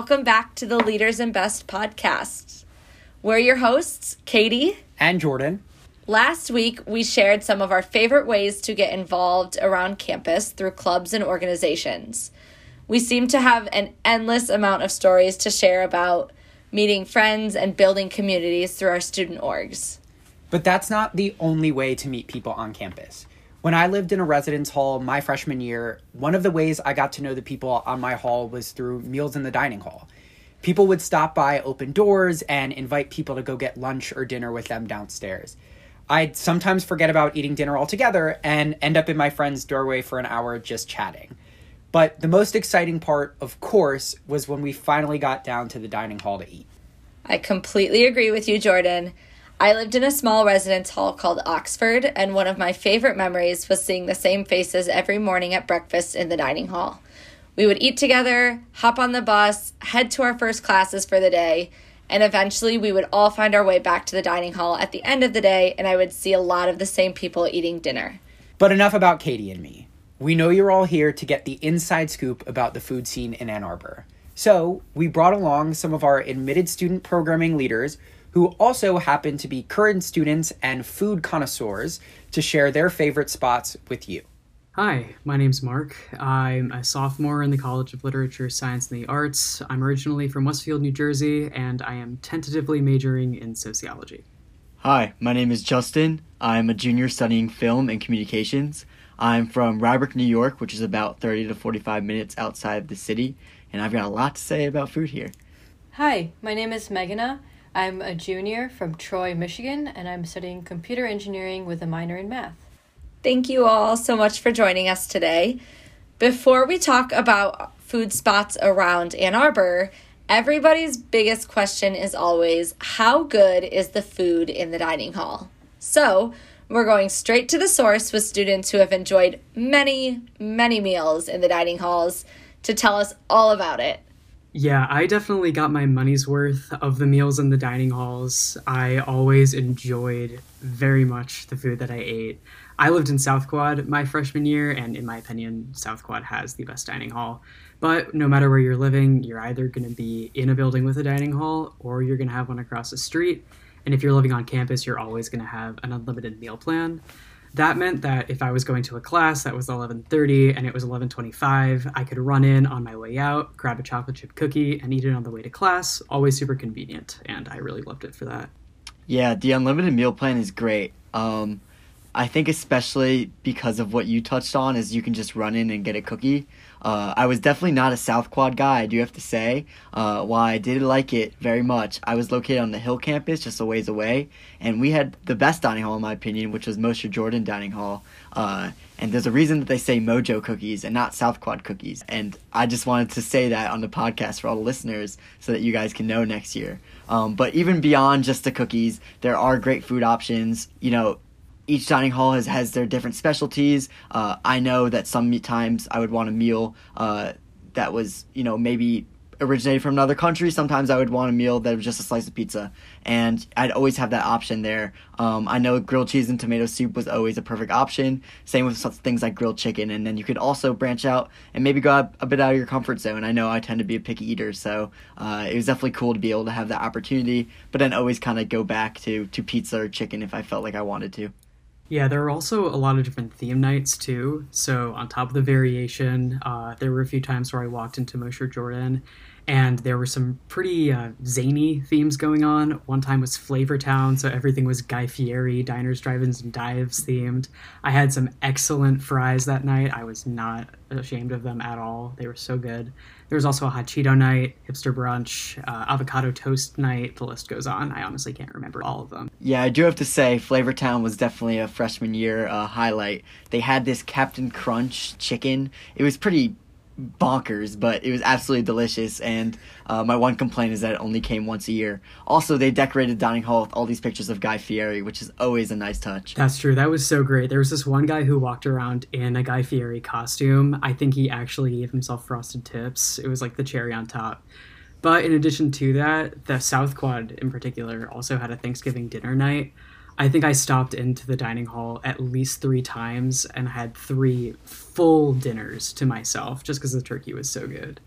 Welcome back to the Leaders and Best podcast. We're your hosts, Katie and Jordan. Last week, we shared some of our favorite ways to get involved around campus through clubs and organizations. We seem to have an endless amount of stories to share about meeting friends and building communities through our student orgs. But that's not the only way to meet people on campus. When I lived in a residence hall my freshman year, one of the ways I got to know the people on my hall was through meals in the dining hall. People would stop by open doors and invite people to go get lunch or dinner with them downstairs. I'd sometimes forget about eating dinner altogether and end up in my friend's doorway for an hour just chatting. But the most exciting part, of course, was when we finally got down to the dining hall to eat. I completely agree with you, Jordan. I lived in a small residence hall called Oxford, and one of my favorite memories was seeing the same faces every morning at breakfast in the dining hall. We would eat together, hop on the bus, head to our first classes for the day, and eventually we would all find our way back to the dining hall at the end of the day, and I would see a lot of the same people eating dinner. But enough about Katie and me. We know you're all here to get the inside scoop about the food scene in Ann Arbor. So, we brought along some of our admitted student programming leaders who also happen to be current students and food connoisseurs to share their favorite spots with you. Hi, my name's Mark. I'm a sophomore in the College of Literature, Science, and the Arts. I'm originally from Westfield, New Jersey, and I am tentatively majoring in sociology. Hi, my name is Justin. I'm a junior studying film and communications. I'm from Rye Brook New York, which is about 30 to 45 minutes outside the city, and I've got a lot to say about food here. Hi, my name is Meghana. I'm a junior from Troy, Michigan, and I'm studying computer engineering with a minor in math. Thank you all so much for joining us today. Before we talk about food spots around Ann Arbor, everybody's biggest question is always how good is the food in the dining hall? So, we're going straight to the source with students who have enjoyed many, many meals in the dining halls to tell us all about it. Yeah, I definitely got my money's worth of the meals in the dining halls. I always enjoyed very much the food that I ate. I lived in South Quad my freshman year, and in my opinion, South Quad has the best dining hall. But no matter where you're living, you're either going to be in a building with a dining hall or you're going to have one across the street. And if you're living on campus, you're always going to have an unlimited meal plan. That meant that if I was going to a class that was 11:30 and it was 11:25, I could run in on my way out, grab a chocolate chip cookie and eat it on the way to class. Always super convenient, and I really loved it for that. Yeah, the unlimited meal plan is great. Um, I think especially because of what you touched on is you can just run in and get a cookie. Uh, I was definitely not a South Quad guy, I do have to say. Uh, while I did like it very much, I was located on the Hill campus, just a ways away, and we had the best dining hall, in my opinion, which was Mosher Jordan Dining Hall. Uh, and there's a reason that they say Mojo cookies and not South Quad cookies. And I just wanted to say that on the podcast for all the listeners so that you guys can know next year. Um, but even beyond just the cookies, there are great food options. You know, each dining hall has, has their different specialties. Uh, I know that sometimes I would want a meal uh, that was, you know, maybe originated from another country. Sometimes I would want a meal that was just a slice of pizza, and I'd always have that option there. Um, I know grilled cheese and tomato soup was always a perfect option. Same with things like grilled chicken, and then you could also branch out and maybe go a bit out of your comfort zone. I know I tend to be a picky eater, so uh, it was definitely cool to be able to have that opportunity, but then always kind of go back to to pizza or chicken if I felt like I wanted to. Yeah, there were also a lot of different theme nights too. So on top of the variation, uh, there were a few times where I walked into Mosher Jordan, and there were some pretty uh, zany themes going on. One time was Flavor Town, so everything was Guy Fieri, diners, drive-ins, and dives themed. I had some excellent fries that night. I was not ashamed of them at all. They were so good. There was also a hot Cheeto night, hipster brunch, uh, avocado toast night. The list goes on. I honestly can't remember all of them. Yeah, I do have to say, Flavor Town was definitely a freshman year uh, highlight. They had this Captain Crunch chicken. It was pretty bonkers, but it was absolutely delicious. And uh, my one complaint is that it only came once a year. Also, they decorated dining hall with all these pictures of Guy Fieri, which is always a nice touch. That's true. That was so great. There was this one guy who walked around in a Guy Fieri costume. I think he actually gave himself frosted tips. It was like the cherry on top. But in addition to that, the South Quad in particular also had a Thanksgiving dinner night. I think I stopped into the dining hall at least three times and had three full dinners to myself just because the turkey was so good.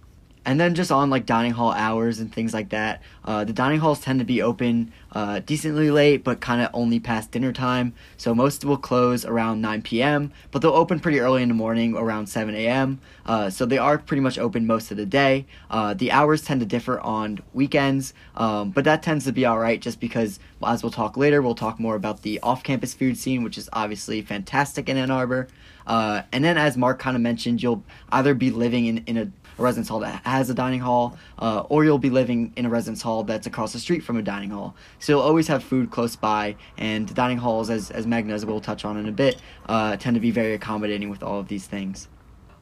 And then just on like dining hall hours and things like that, uh, the dining halls tend to be open uh, decently late, but kind of only past dinner time. So most will close around 9 p.m., but they'll open pretty early in the morning, around 7 a.m. Uh, so they are pretty much open most of the day. Uh, the hours tend to differ on weekends, um, but that tends to be all right just because, as we'll talk later, we'll talk more about the off-campus food scene, which is obviously fantastic in Ann Arbor. Uh, and then, as Mark kind of mentioned, you'll either be living in, in a residence hall that has a dining hall, uh, or you'll be living in a residence hall that's across the street from a dining hall. So you'll always have food close by, and dining halls, as, as Meghana, as we'll touch on in a bit, uh, tend to be very accommodating with all of these things.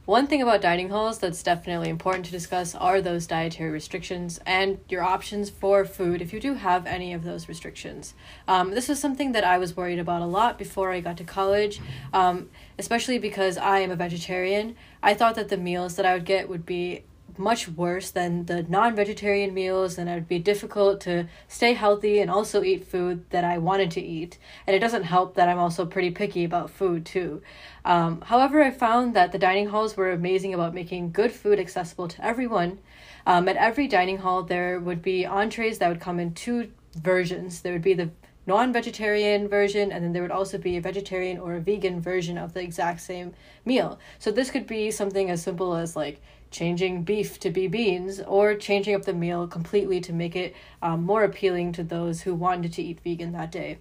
One thing about dining halls that's definitely important to discuss are those dietary restrictions and your options for food if you do have any of those restrictions. Um, this was something that I was worried about a lot before I got to college, um, especially because I am a vegetarian. I thought that the meals that I would get would be much worse than the non-vegetarian meals and it would be difficult to stay healthy and also eat food that i wanted to eat. And it doesn't help that i'm also pretty picky about food too. Um, however i found that the dining halls were amazing about making good food accessible to everyone. Um, at every dining hall there would be entrees that would come in two versions. There would be the non-vegetarian version and then there would also be a vegetarian or a vegan version of the exact same meal. So this could be something as simple as like changing beef to be beans, or changing up the meal completely to make it um, more appealing to those who wanted to eat vegan that day.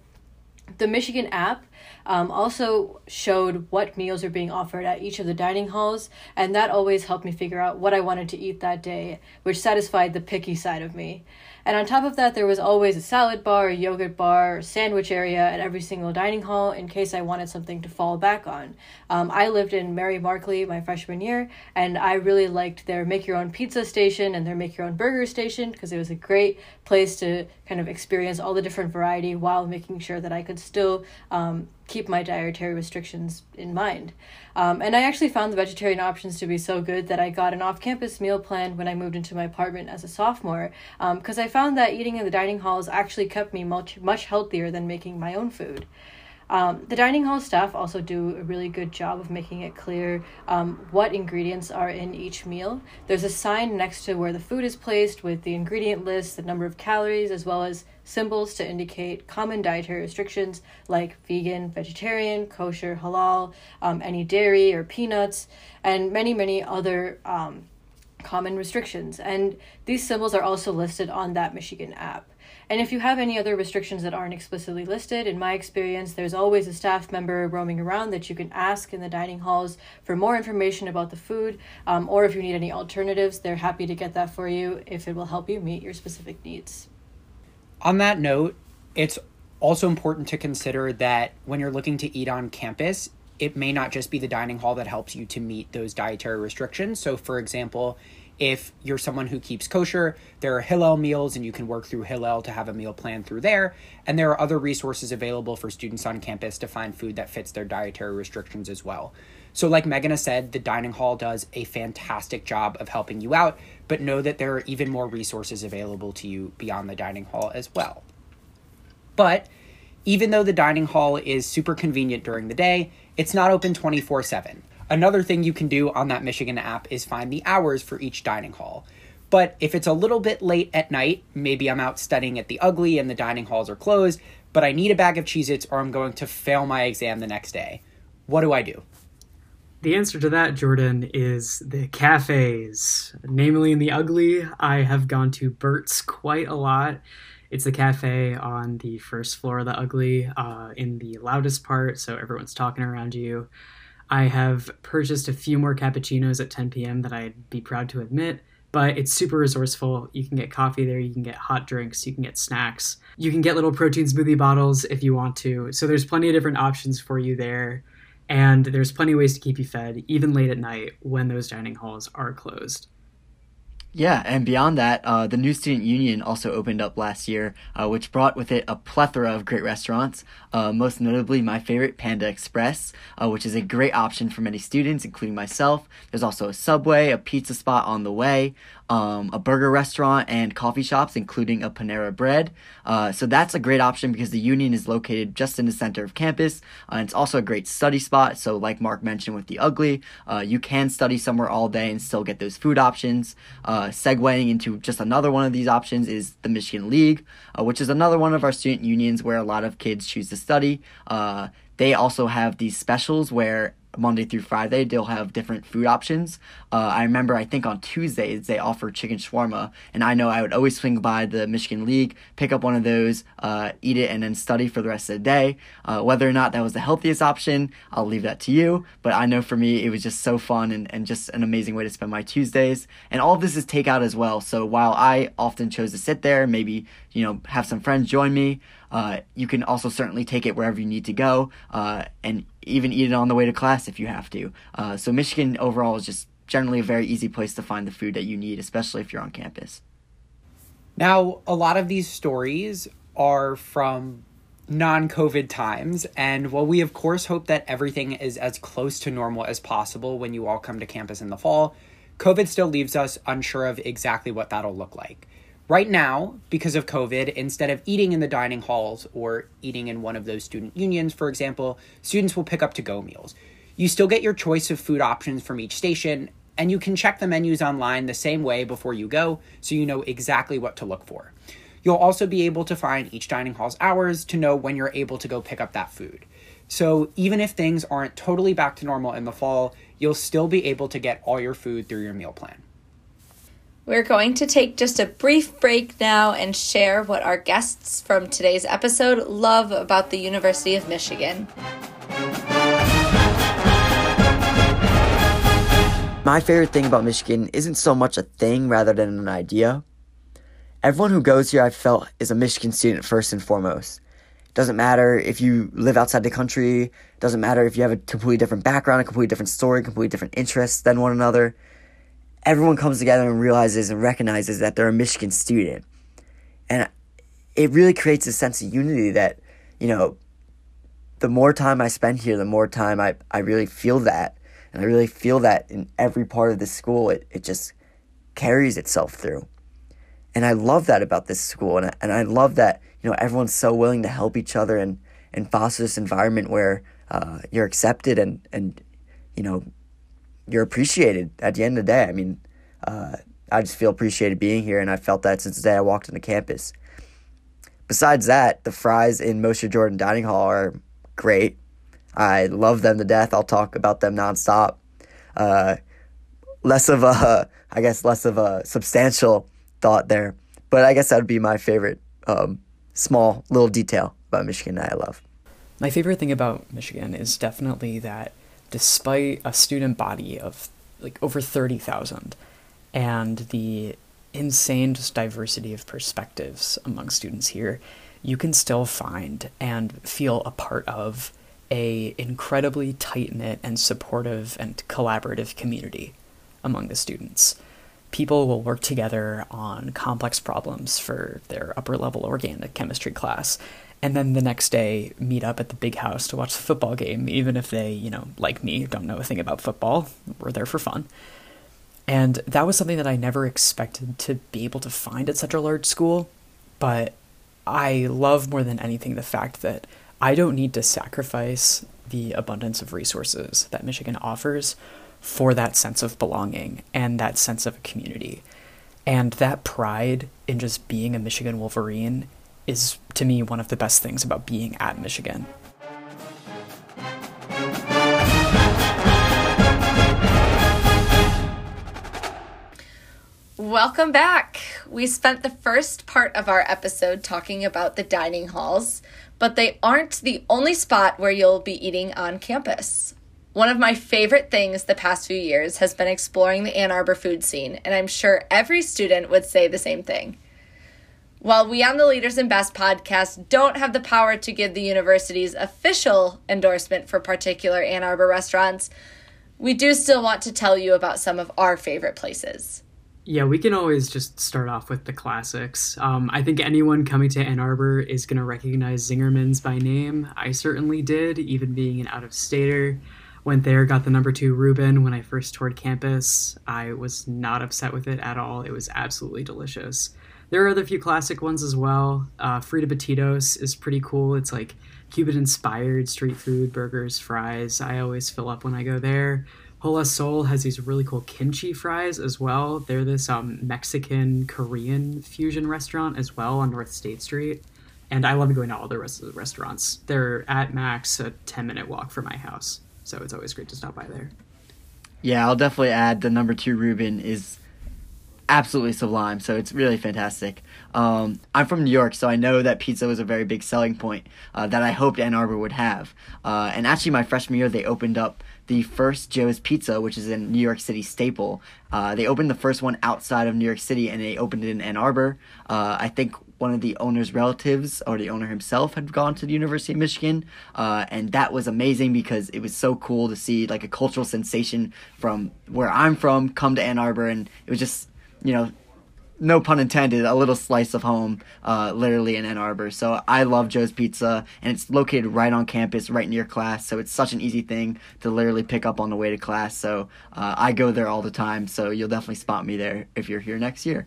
The Michigan app um, also showed what meals are being offered at each of the dining halls, and that always helped me figure out what I wanted to eat that day, which satisfied the picky side of me. And on top of that, there was always a salad bar, a yogurt bar, sandwich area at every single dining hall in case I wanted something to fall back on. Um, I lived in Mary Markley my freshman year, and I really liked their make your own pizza station and their make your own burger station because it was a great place to kind of experience all the different variety while making sure that I could still um, keep my dietary restrictions in mind. Um, and I actually found the vegetarian options to be so good that I got an off campus meal plan when I moved into my apartment as a sophomore because um, I found that eating in the dining halls actually kept me much, much healthier than making my own food. Um, the dining hall staff also do a really good job of making it clear um, what ingredients are in each meal. There's a sign next to where the food is placed with the ingredient list, the number of calories, as well as symbols to indicate common dietary restrictions like vegan, vegetarian, kosher, halal, um, any dairy or peanuts, and many, many other um, common restrictions. And these symbols are also listed on that Michigan app. And if you have any other restrictions that aren't explicitly listed, in my experience, there's always a staff member roaming around that you can ask in the dining halls for more information about the food, um, or if you need any alternatives, they're happy to get that for you if it will help you meet your specific needs. On that note, it's also important to consider that when you're looking to eat on campus, it may not just be the dining hall that helps you to meet those dietary restrictions. So, for example, if you're someone who keeps kosher, there are Hillel meals, and you can work through Hillel to have a meal plan through there. And there are other resources available for students on campus to find food that fits their dietary restrictions as well. So, like Megan has said, the dining hall does a fantastic job of helping you out, but know that there are even more resources available to you beyond the dining hall as well. But even though the dining hall is super convenient during the day, it's not open 24 7. Another thing you can do on that Michigan app is find the hours for each dining hall. But if it's a little bit late at night, maybe I'm out studying at the UGLi and the dining halls are closed, but I need a bag of Cheez Its or I'm going to fail my exam the next day. What do I do? The answer to that, Jordan, is the cafes. Namely, in the UGLi, I have gone to Bert's quite a lot. It's the cafe on the first floor of the UGLi, uh, in the loudest part, so everyone's talking around you. I have purchased a few more cappuccinos at 10 p.m. that I'd be proud to admit, but it's super resourceful. You can get coffee there, you can get hot drinks, you can get snacks, you can get little protein smoothie bottles if you want to. So there's plenty of different options for you there, and there's plenty of ways to keep you fed, even late at night when those dining halls are closed. Yeah, and beyond that, uh, the New Student Union also opened up last year, uh, which brought with it a plethora of great restaurants. Uh, most notably, my favorite, Panda Express, uh, which is a great option for many students, including myself. There's also a Subway, a pizza spot on the way, um, a burger restaurant, and coffee shops, including a Panera Bread. Uh, so that's a great option because the Union is located just in the center of campus. Uh, and it's also a great study spot. So, like Mark mentioned with the UGLi, uh, you can study somewhere all day and still get those food options. Uh, segueing into just another one of these options is the Michigan League, uh, which is another one of our student unions where a lot of kids choose to study. Uh, they also have these specials where Monday through Friday, they'll have different food options. Uh, I remember, I think on Tuesdays, they offer chicken shawarma, and I know I would always swing by the Michigan League, pick up one of those, uh, eat it, and then study for the rest of the day. Uh, whether or not that was the healthiest option, I'll leave that to you, but I know for me, it was just so fun and, and just an amazing way to spend my Tuesdays. And all of this is takeout as well, so while I often chose to sit there, maybe, you know, have some friends join me, uh, you can also certainly take it wherever you need to go, uh, and even eat it on the way to class if you have to. Uh, so Michigan overall is just generally a very easy place to find the food that you need, especially if you're on campus. Now, a lot of these stories are from non COVID times. And while we, of course, hope that everything is as close to normal as possible when you all come to campus in the fall, COVID still leaves us unsure of exactly what that'll look like. Right now, because of COVID, instead of eating in the dining halls or eating in one of those student unions, for example, students will pick up to go meals. You still get your choice of food options from each station, and you can check the menus online the same way before you go so you know exactly what to look for. You'll also be able to find each dining hall's hours to know when you're able to go pick up that food. So even if things aren't totally back to normal in the fall, you'll still be able to get all your food through your meal plan. We're going to take just a brief break now and share what our guests from today's episode love about the University of Michigan. My favorite thing about Michigan isn't so much a thing rather than an idea. Everyone who goes here, I've felt, is a Michigan student first and foremost. It doesn't matter if you live outside the country, it doesn't matter if you have a completely different background, a completely different story, completely different interests than one another everyone comes together and realizes and recognizes that they're a Michigan student. And it really creates a sense of unity that, you know, the more time I spend here, the more time I, I really feel that. And I really feel that in every part of the school, it, it just carries itself through. And I love that about this school. And I, and I love that, you know, everyone's so willing to help each other and, and foster this environment where uh, you're accepted and, and, you know, you're appreciated at the end of the day. I mean, uh, I just feel appreciated being here, and I felt that since the day I walked into campus. Besides that, the fries in Mosher Jordan Dining Hall are great. I love them to death. I'll talk about them nonstop. Uh, less of a, I guess, less of a substantial thought there, but I guess that would be my favorite um, small little detail about Michigan that I love. My favorite thing about Michigan is definitely that despite a student body of like over 30,000 and the insane just diversity of perspectives among students here, you can still find and feel a part of a incredibly tight-knit and supportive and collaborative community among the students. People will work together on complex problems for their upper level organic chemistry class and then the next day meet up at the big house to watch the football game, even if they, you know, like me, don't know a thing about football. We're there for fun. And that was something that I never expected to be able to find at such a large school. But I love more than anything the fact that I don't need to sacrifice the abundance of resources that Michigan offers for that sense of belonging and that sense of a community. And that pride in just being a Michigan Wolverine is to me one of the best things about being at Michigan. Welcome back. We spent the first part of our episode talking about the dining halls, but they aren't the only spot where you'll be eating on campus. One of my favorite things the past few years has been exploring the Ann Arbor food scene, and I'm sure every student would say the same thing. While we on the Leaders and Best podcast don't have the power to give the university's official endorsement for particular Ann Arbor restaurants, we do still want to tell you about some of our favorite places. Yeah, we can always just start off with the classics. Um, I think anyone coming to Ann Arbor is going to recognize Zingerman's by name. I certainly did, even being an out of stater. Went there, got the number two Reuben when I first toured campus. I was not upset with it at all. It was absolutely delicious. There are other few classic ones as well. Uh, Frita Batidos is pretty cool. It's like Cuban inspired street food, burgers, fries. I always fill up when I go there. Hola Seoul has these really cool kimchi fries as well. They're this um, Mexican Korean fusion restaurant as well on North State Street. And I love going to all the rest of the restaurants. They're at max a 10 minute walk from my house. So it's always great to stop by there. Yeah, I'll definitely add the number two Reuben is absolutely sublime. So it's really fantastic. Um, I'm from New York, so I know that pizza was a very big selling point uh, that I hoped Ann Arbor would have. Uh, and actually, my freshman year, they opened up the first Joe's Pizza, which is a New York City staple. Uh, they opened the first one outside of New York City, and they opened it in Ann Arbor. Uh, I think one of the owner's relatives or the owner himself had gone to the University of Michigan, uh, and that was amazing because it was so cool to see like a cultural sensation from where I'm from come to Ann Arbor, and it was just you know no pun intended, a little slice of home, uh, literally in Ann Arbor. So I love Joe's Pizza, and it's located right on campus, right near class. So it's such an easy thing to literally pick up on the way to class. So uh, I go there all the time. So you'll definitely spot me there if you're here next year.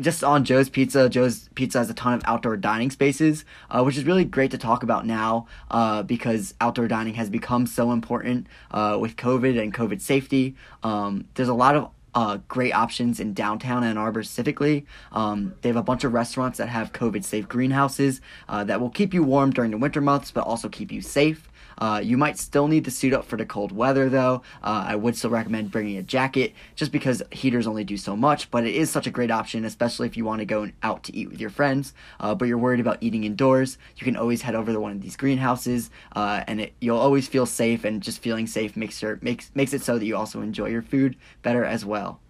Just on Joe's Pizza, Joe's Pizza has a ton of outdoor dining spaces, uh, which is really great to talk about now uh, because outdoor dining has become so important uh, with COVID and COVID safety. Um, there's a lot of uh, great options in downtown Ann Arbor specifically. Um, they have a bunch of restaurants that have COVID safe greenhouses uh, that will keep you warm during the winter months but also keep you safe. Uh, you might still need to suit up for the cold weather, though. Uh, I would still recommend bringing a jacket just because heaters only do so much, but it is such a great option, especially if you want to go out to eat with your friends, uh, but you're worried about eating indoors. You can always head over to one of these greenhouses, uh, and it, you'll always feel safe, and just feeling safe makes, sure, makes, makes it so that you also enjoy your food better as well.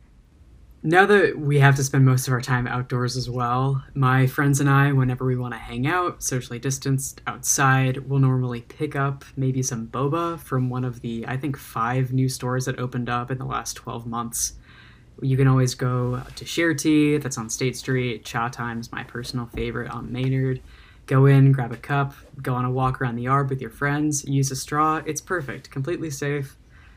Now that we have to spend most of our time outdoors as well, my friends and I, whenever we want to hang out, socially distanced, outside, will normally pick up maybe some boba from one of the, I think, five new stores that opened up in the last 12 months. You can always go to Sharetea, that's on State Street. Chatime's my personal favorite on Maynard. Go in, grab a cup, go on a walk around the yard with your friends, use a straw. It's perfect, completely safe,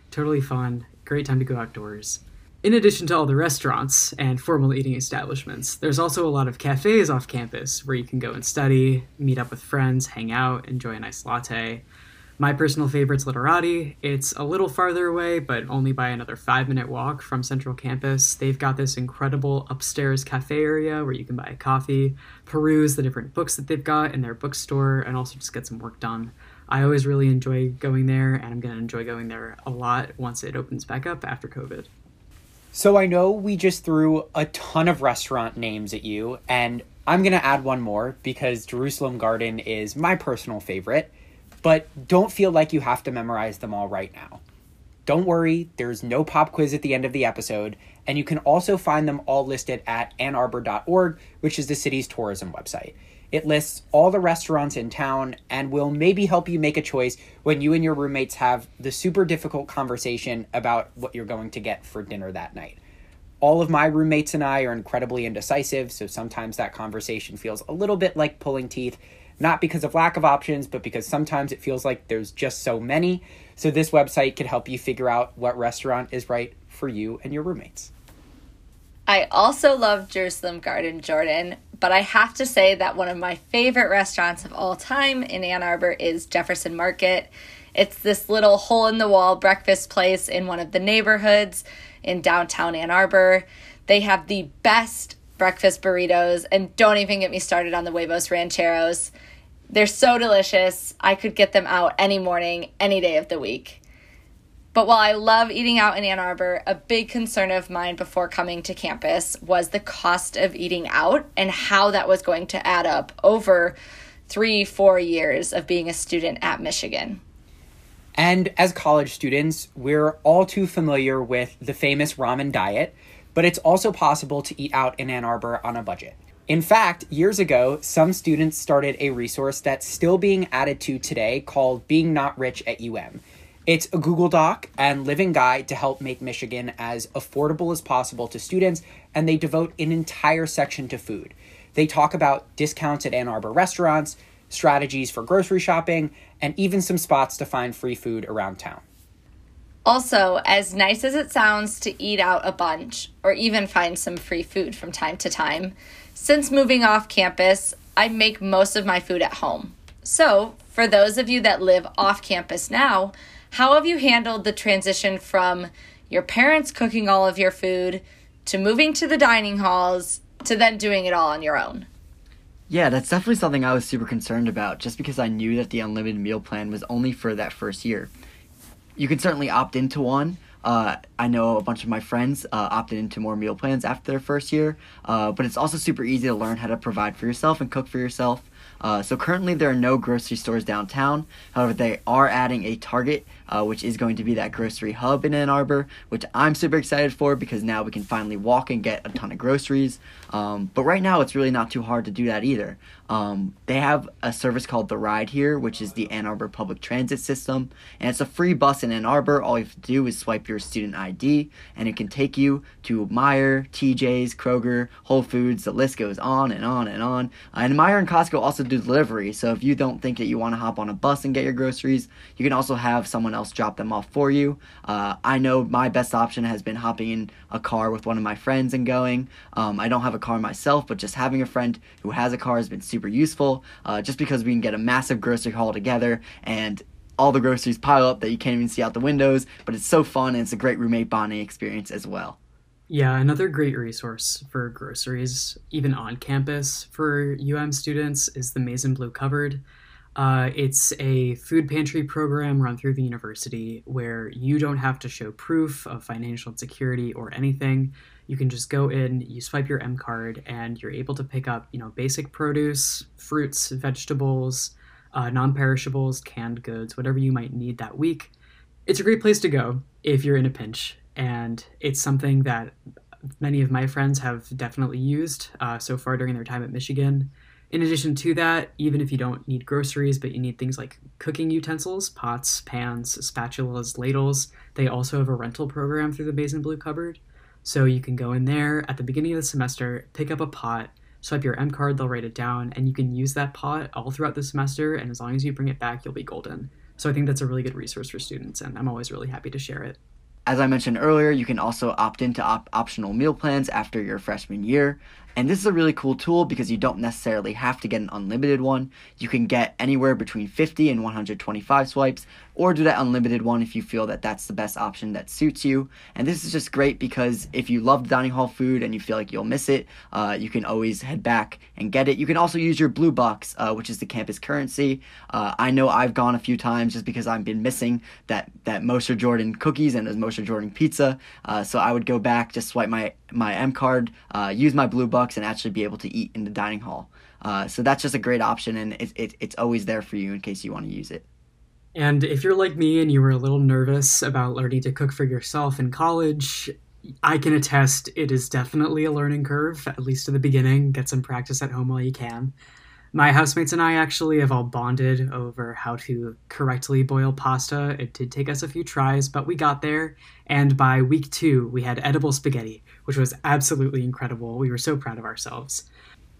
totally fun, great time to go outdoors. In addition to all the restaurants and formal eating establishments, there's also a lot of cafes off campus where you can go and study, meet up with friends, hang out, enjoy a nice latte. My personal favorite's Literati. It's a little farther away, but only by another five minute walk from Central Campus. They've got this incredible upstairs cafe area where you can buy a coffee, peruse the different books that they've got in their bookstore, and also just get some work done. I always really enjoy going there, and I'm going to enjoy going there a lot once it opens back up after COVID. So I know we just threw a ton of restaurant names at you, and I'm going to add one more because Jerusalem Garden is my personal favorite, but don't feel like you have to memorize them all right now. Don't worry, there's no pop quiz at the end of the episode, and you can also find them all listed at annarbor.org, which is the city's tourism website. It lists all the restaurants in town and will maybe help you make a choice when you and your roommates have the super difficult conversation about what you're going to get for dinner that night. All of my roommates and I are incredibly indecisive, so sometimes that conversation feels a little bit like pulling teeth, not because of lack of options, but because sometimes it feels like there's just so many. So, this website could help you figure out what restaurant is right for you and your roommates. I also love Jerusalem Garden, Jordan, but I have to say that one of my favorite restaurants of all time in Ann Arbor is Jefferson Market. It's this little hole in the wall breakfast place in one of the neighborhoods in downtown Ann Arbor. They have the best breakfast burritos, and don't even get me started on the huevos rancheros. They're so delicious. I could get them out any morning, any day of the week. But while I love eating out in Ann Arbor, a big concern of mine before coming to campus was the cost of eating out and how that was going to add up over three, four years of being a student at Michigan. And as college students, we're all too familiar with the famous ramen diet, but it's also possible to eat out in Ann Arbor on a budget. In fact, years ago, some students started a resource that's still being added to today called Being Not Rich at UM. It's a Google Doc and living guide to help make Michigan as affordable as possible to students, and they devote an entire section to food. They talk about discounts at Ann Arbor restaurants, strategies for grocery shopping, and even some spots to find free food around town. Also, as nice as it sounds to eat out a bunch or even find some free food from time to time, since moving off campus, I make most of my food at home. So, for those of you that live off campus now, How have you handled the transition from your parents cooking all of your food to moving to the dining halls to then doing it all on your own? Yeah, that's definitely something I was super concerned about just because I knew that the unlimited meal plan was only for that first year. You can certainly opt into one. Uh, I know a bunch of my friends uh, opted into more meal plans after their first year, uh, but it's also super easy to learn how to provide for yourself and cook for yourself. Uh, so currently there are no grocery stores downtown. However, they are adding a Target, uh, which is going to be that grocery hub in Ann Arbor, which I'm super excited for because now we can finally walk and get a ton of groceries. Um, but right now it's really not too hard to do that either. Um, they have a service called The Ride here, which is the Ann Arbor public transit system, and it's a free bus in Ann Arbor. All you have to do is swipe your student ID, and it can take you to Meijer, TJ's, Kroger, Whole Foods. The list goes on and on and on. Uh, and Meijer and Costco also do delivery, so if you don't think that you want to hop on a bus and get your groceries, you can also have someone else drop them off for you. Uh, I know my best option has been hopping in a car with one of my friends and going. Um, I don't have a car myself, but just having a friend who has a car has been super useful. Uh, just because we can get a massive grocery haul together and all the groceries pile up that you can't even see out the windows. But it's so fun and it's a great roommate bonding experience as well. Yeah, another great resource for groceries, even on campus for UM students, is the Maize n Blue Cupboard. Uh, it's a food pantry program run through the university where you don't have to show proof of financial insecurity or anything. You can just go in, you swipe your M card, and you're able to pick up, you know, basic produce, fruits, vegetables, uh, non-perishables, canned goods, whatever you might need that week. It's a great place to go if you're in a pinch, and it's something that many of my friends have definitely used uh, so far during their time at Michigan. In addition to that, even if you don't need groceries, but you need things like cooking utensils, pots, pans, spatulas, ladles, they also have a rental program through the Maize n Blue cupboard. So you can go in there at the beginning of the semester, pick up a pot, swipe your M card, they'll write it down, and you can use that pot all throughout the semester. And as long as you bring it back, you'll be golden. So I think that's a really good resource for students, and I'm always really happy to share it. As I mentioned earlier, you can also opt into op- optional meal plans after your freshman year. And this is a really cool tool because you don't necessarily have to get an unlimited one. You can get anywhere between 50 and 125 swipes, or do that unlimited one if you feel that that's the best option that suits you. And this is just great because if you love dining hall food and you feel like you'll miss it, uh, you can always head back and get it. You can also use your blue bucks, uh, which is the campus currency. Uh, I know I've gone a few times just because I've been missing that that Mosher Jordan cookies and those Mosher Jordan pizza. Uh, so I would go back, just swipe my my M card, uh, use my blue bucks, and actually be able to eat in the dining hall. Uh, so that's just a great option, and it, it, it's always there for you in case you want to use it. And if you're like me and you were a little nervous about learning to cook for yourself in college, I can attest it is definitely a learning curve, at least in the beginning. Get some practice at home while you can. My housemates and I actually have all bonded over how to correctly boil pasta. It did take us a few tries, but we got there. And by week two, we had edible spaghetti, which was absolutely incredible. We were so proud of ourselves.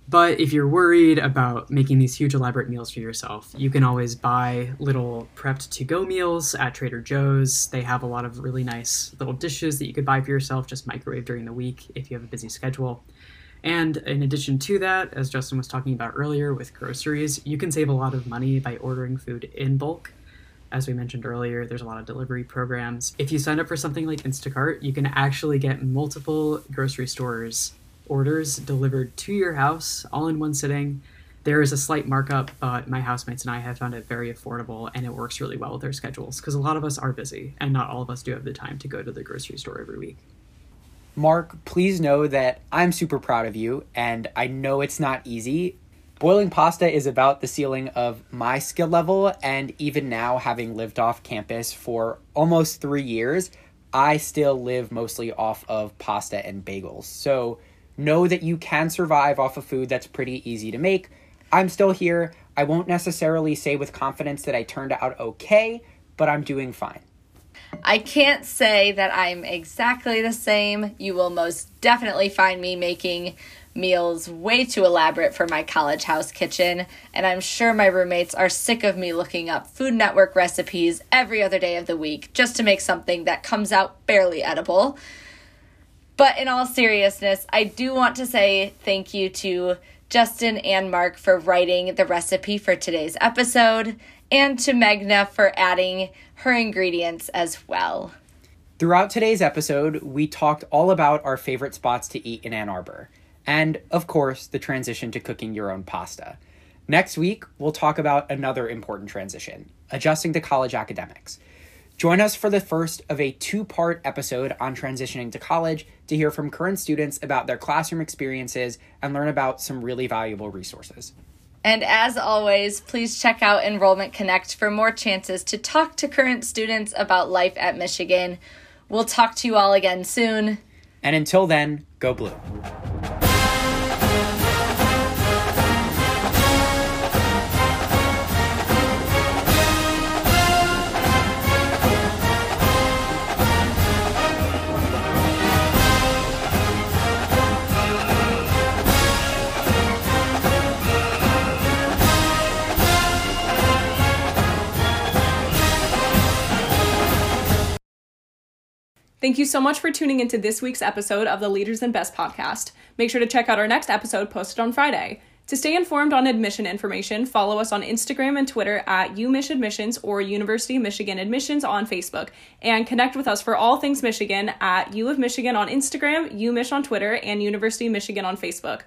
But if you're worried about making these huge elaborate meals for yourself, you can always buy little prepped to go meals at Trader Joe's. They have a lot of really nice little dishes that you could buy for yourself, just microwave during the week if you have a busy schedule. And in addition to that, as Justin was talking about earlier with groceries, you can save a lot of money by ordering food in bulk. As we mentioned earlier, there's a lot of delivery programs. If you sign up for something like Instacart, you can actually get multiple grocery stores orders delivered to your house all in one sitting. There is a slight markup, but my housemates and I have found it very affordable and it works really well with their schedules because a lot of us are busy and not all of us do have the time to go to the grocery store every week. Mark, please know that I'm super proud of you, and I know it's not easy. Boiling pasta is about the ceiling of my skill level, and even now, having lived off campus for almost three years, I still live mostly off of pasta and bagels. So know that you can survive off of food that's pretty easy to make. I'm still here. I won't necessarily say with confidence that I turned out okay, but I'm doing fine. I can't say that I'm exactly the same. You will most definitely find me making meals way too elaborate for my college house kitchen, and I'm sure my roommates are sick of me looking up Food Network recipes every other day of the week just to make something that comes out barely edible. But in all seriousness, I do want to say thank you to Justin and Mark for writing the recipe for today's episode and to Meghana for adding her ingredients as well. Throughout today's episode, we talked all about our favorite spots to eat in Ann Arbor, and of course, the transition to cooking your own pasta. Next week, we'll talk about another important transition adjusting to college academics. Join us for the first of a two part episode on transitioning to college to hear from current students about their classroom experiences and learn about some really valuable resources. And as always, please check out Enrollment Connect for more chances to talk to current students about life at Michigan. We'll talk to you all again soon. And until then, go blue. Thank you so much for tuning into this week's episode of the Leaders and Best podcast. Make sure to check out our next episode posted on Friday. To stay informed on admission information, follow us on Instagram and Twitter at UMich Admissions or University of Michigan Admissions on Facebook, and connect with us for all things Michigan at U of Michigan on Instagram, UMich on Twitter, and University of Michigan on Facebook.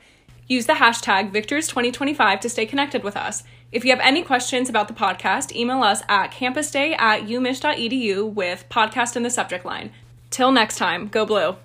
Use the hashtag Victors2025 to stay connected with us. If you have any questions about the podcast, email us at campusday at umich.edu with podcast in the subject line. Till next time, go blue.